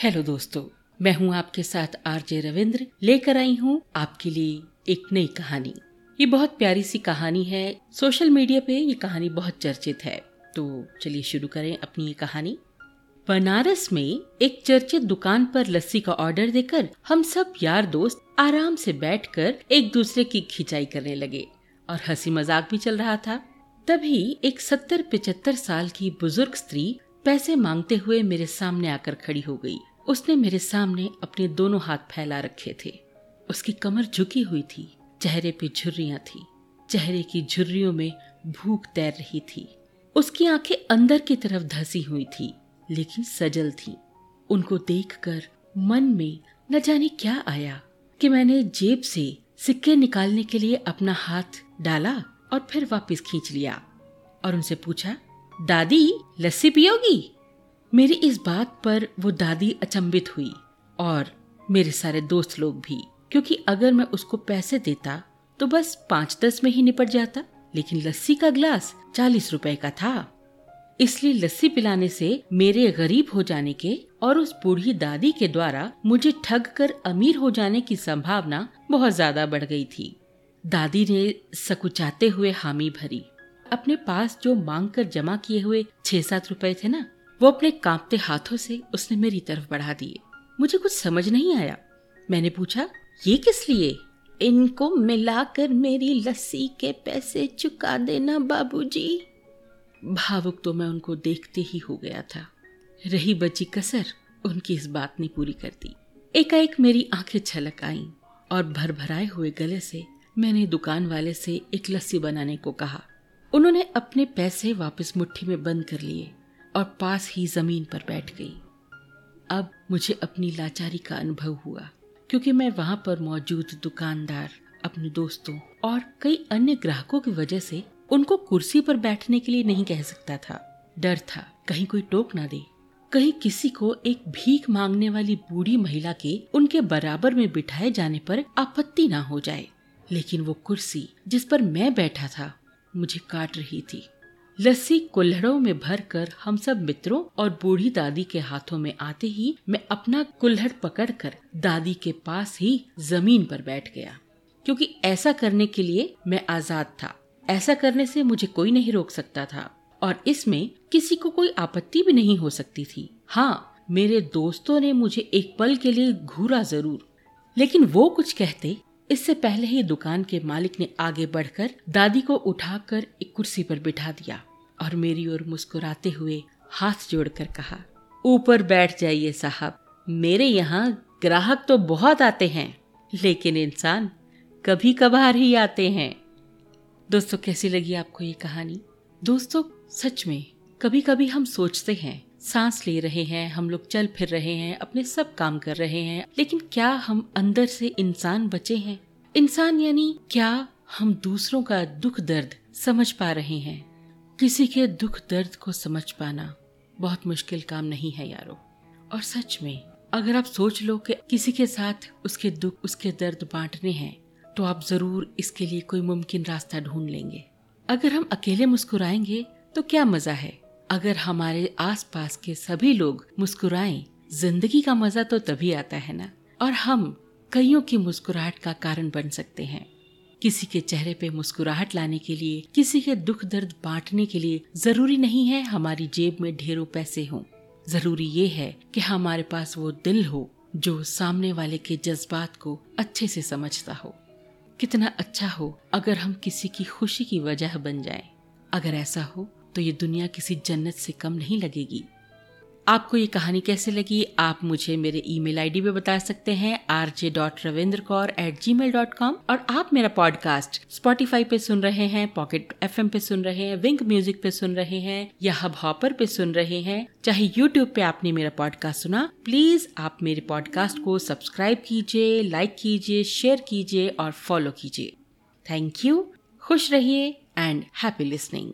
Hello दोस्तों, मैं हूँ आपके साथ आरजे रविंद्र, लेकर आई हूँ आपके लिए एक नई कहानी। ये बहुत प्यारी सी कहानी है, सोशल मीडिया पे ये कहानी बहुत चर्चित है। तो चलिए शुरू करें अपनी ये कहानी। बनारस में एक चर्चित दुकान पर लस्सी का ऑर्डर देकर हम सब यार दोस्त आराम से बैठकर एक दूसरे की खिंचाई करने लगे और हँसी मज़ाक भी चल रहा था। तभी एक सत्तर पिचहत्तर साल की बुज़ुर्ग स्त्री पैसे मांगते हुए मेरे सामने आकर खड़ी हो गई। उसने मेरे सामने अपने दोनों हाथ फैला रखे थे। उसकी कमर झुकी हुई थी, चेहरे पे झुर्रियाँ थी। चेहरे की झुर्रियों में भूख तैर रही थी। उसकी आँखें अंदर की तरफ़ धसी हुई थी, लेकिन सजल थी। उनको देखकर मन में न जाने क्या आया कि मैंने जेब से सिक्के निकालने के लिए अपना हाथ डाला और फिर वापस खींच लिया। और उनसे पूछा, दादी, लस्सी पियोगी? मेरी इस बात पर वो दादी अचंभित हुई और मेरे सारे दोस्त लोग भी, क्योंकि अगर मैं उसको पैसे देता तो बस पाँच दस में ही निपट जाता, लेकिन लस्सी का ग्लास चालीस रुपए का था। इसलिए लस्सी पिलाने से मेरे गरीब हो जाने के और उस बूढ़ी दादी के द्वारा मुझे ठग कर अमीर हो जाने की संभावना बहुत ज़्यादा बढ़ गई थी। दादी ने सकुचाते हुए हामी भरी। अपने पास जो मांग कर जमा किए हुए छह सात रुपए थे ना वो अपने कांपते हाथों से उसने मेरी तरफ़ बढ़ा दिए। मुझे कुछ समझ नहीं आया। मैंने पूछा, ये किस लिए? इनको मिलाकर मेरी लस्सी के पैसे चुका देना, बाबूजी। भावुक तो मैं उनको देखते ही हो गया था। रही बची कसर, उनकी इस बात ने पूरी कर दी। एकाएक मेरी आँखें छलक आईं और भर भराए हुए गले से मैंने दुकान वाले से एक लस्सी बनाने को कहा। उन्होंने अपने पैसे वापस मुट्ठी में बंद कर लिए। और पास ही ज़मीन पर बैठ गई। अब मुझे अपनी लाचारी का अनुभव हुआ, क्योंकि मैं वहाँ पर मौजूद दुकानदार, अपने दोस्तों और कई अन्य ग्राहकों की वजह से उनको कुर्सी पर बैठने के लिए नहीं कह सकता था। डर था, कहीं कोई टोक ना दे। कहीं किसी को एक भीख मांगने वाली बूढ़ी महिला के उनके बराबर में बिठाए जाने पर आपत्ति ना हो जाए। लेकिन वो कुर्सी जिस पर मैं बैठा था, मुझे काट रही थी। लस्सी कुल्हड़ों में भरकर हम सब मित्रों और बूढ़ी दादी के हाथों में आते ही मैं अपना कुल्हड़ पकड़कर दादी के पास ही ज़मीन पर बैठ गया। क्योंकि ऐसा करने के लिए मैं आज़ाद था। ऐसा करने से मुझे कोई नहीं रोक सकता था और इसमें किसी को कोई आपत्ति भी नहीं हो सकती थी। हाँ मेरे दोस्तों ने मुझे एक पल के लिए घूरा ज़रूर। लेकिन वो कुछ कहते, इससे पहले ही दुकान के मालिक ने आगे बढ़कर दादी को उठाकर एक कुर्सी पर बिठा दिया। और मेरी ओर मुस्कुराते हुए हाथ जोड़कर कहा, ऊपर बैठ जाइए साहब। मेरे यहाँ ग्राहक तो बहुत आते हैं, लेकिन इंसान कभी कभार ही आते हैं। दोस्तों, कैसी लगी आपको ये कहानी? दोस्तों, सच में कभी कभी हम सोचते हैं, सांस ले रहे हैं, हम लोग चल फिर रहे हैं, अपने सब काम कर रहे हैं, लेकिन क्या हम अंदर से इंसान बचे हैं? इंसान यानी क्या हम दूसरों का दुख दर्द समझ पा रहे हैं? किसी के दुख दर्द को समझ पाना बहुत मुश्किल काम नहीं है यारो। और सच में, अगर आप सोच लो कि किसी के साथ उसके दुख, उसके दर्द बांटने हैं तो आप ज़रूर इसके लिए कोई मुमकिन रास्ता ढूंढ लेंगे। अगर हम अकेले मुस्कुराएँगे तो क्या मज़ा है? अगर हमारे आसपास के सभी लोग मुस्कुराएँ, ज़िंदगी का मज़ा तो तभी आता है ना? और हम कईयों की मुस्कुराहट का कारण बन सकते हैं। किसी के चेहरे पे मुस्कुराहट लाने के लिए, किसी के दुख दर्द बांटने के लिए ज़रूरी नहीं है हमारी जेब में ढेरों पैसे हों। ज़रूरी ये है कि हमारे पास वो दिल हो जो सामने वाले के जज्बात को अच्छे से समझता हो। कितना अच्छा हो अगर हम किसी की खुशी की वजह बन जाएँ। अगर ऐसा हो तो ये दुनिया किसी जन्नत से कम नहीं लगेगी। आपको ये कहानी कैसे लगी? आप मुझे मेरे ईमेल आईडी पे बता सकते हैं R J dot Ravindra Kaur at Gmail dot com और आप मेरा पॉडकास्ट स्पॉटिफाई पे सुन रहे हैं पॉकेट एफ़ पे सुन रहे हैं विंक म्यूज़िक पे सुन रहे हैं या हब हॉपर पे सुन रहे हैं। चाहे यूट्यूब पे आपने मेरा पॉडकास्ट सुना प्लीज़ आप मेरे पॉडकास्ट को सब्सक्राइब कीजिए लाइक कीजिए शेयर कीजिए और फॉलो कीजिए। थैंक यू खुश रहिए एंड हैप्पी लिसनिंग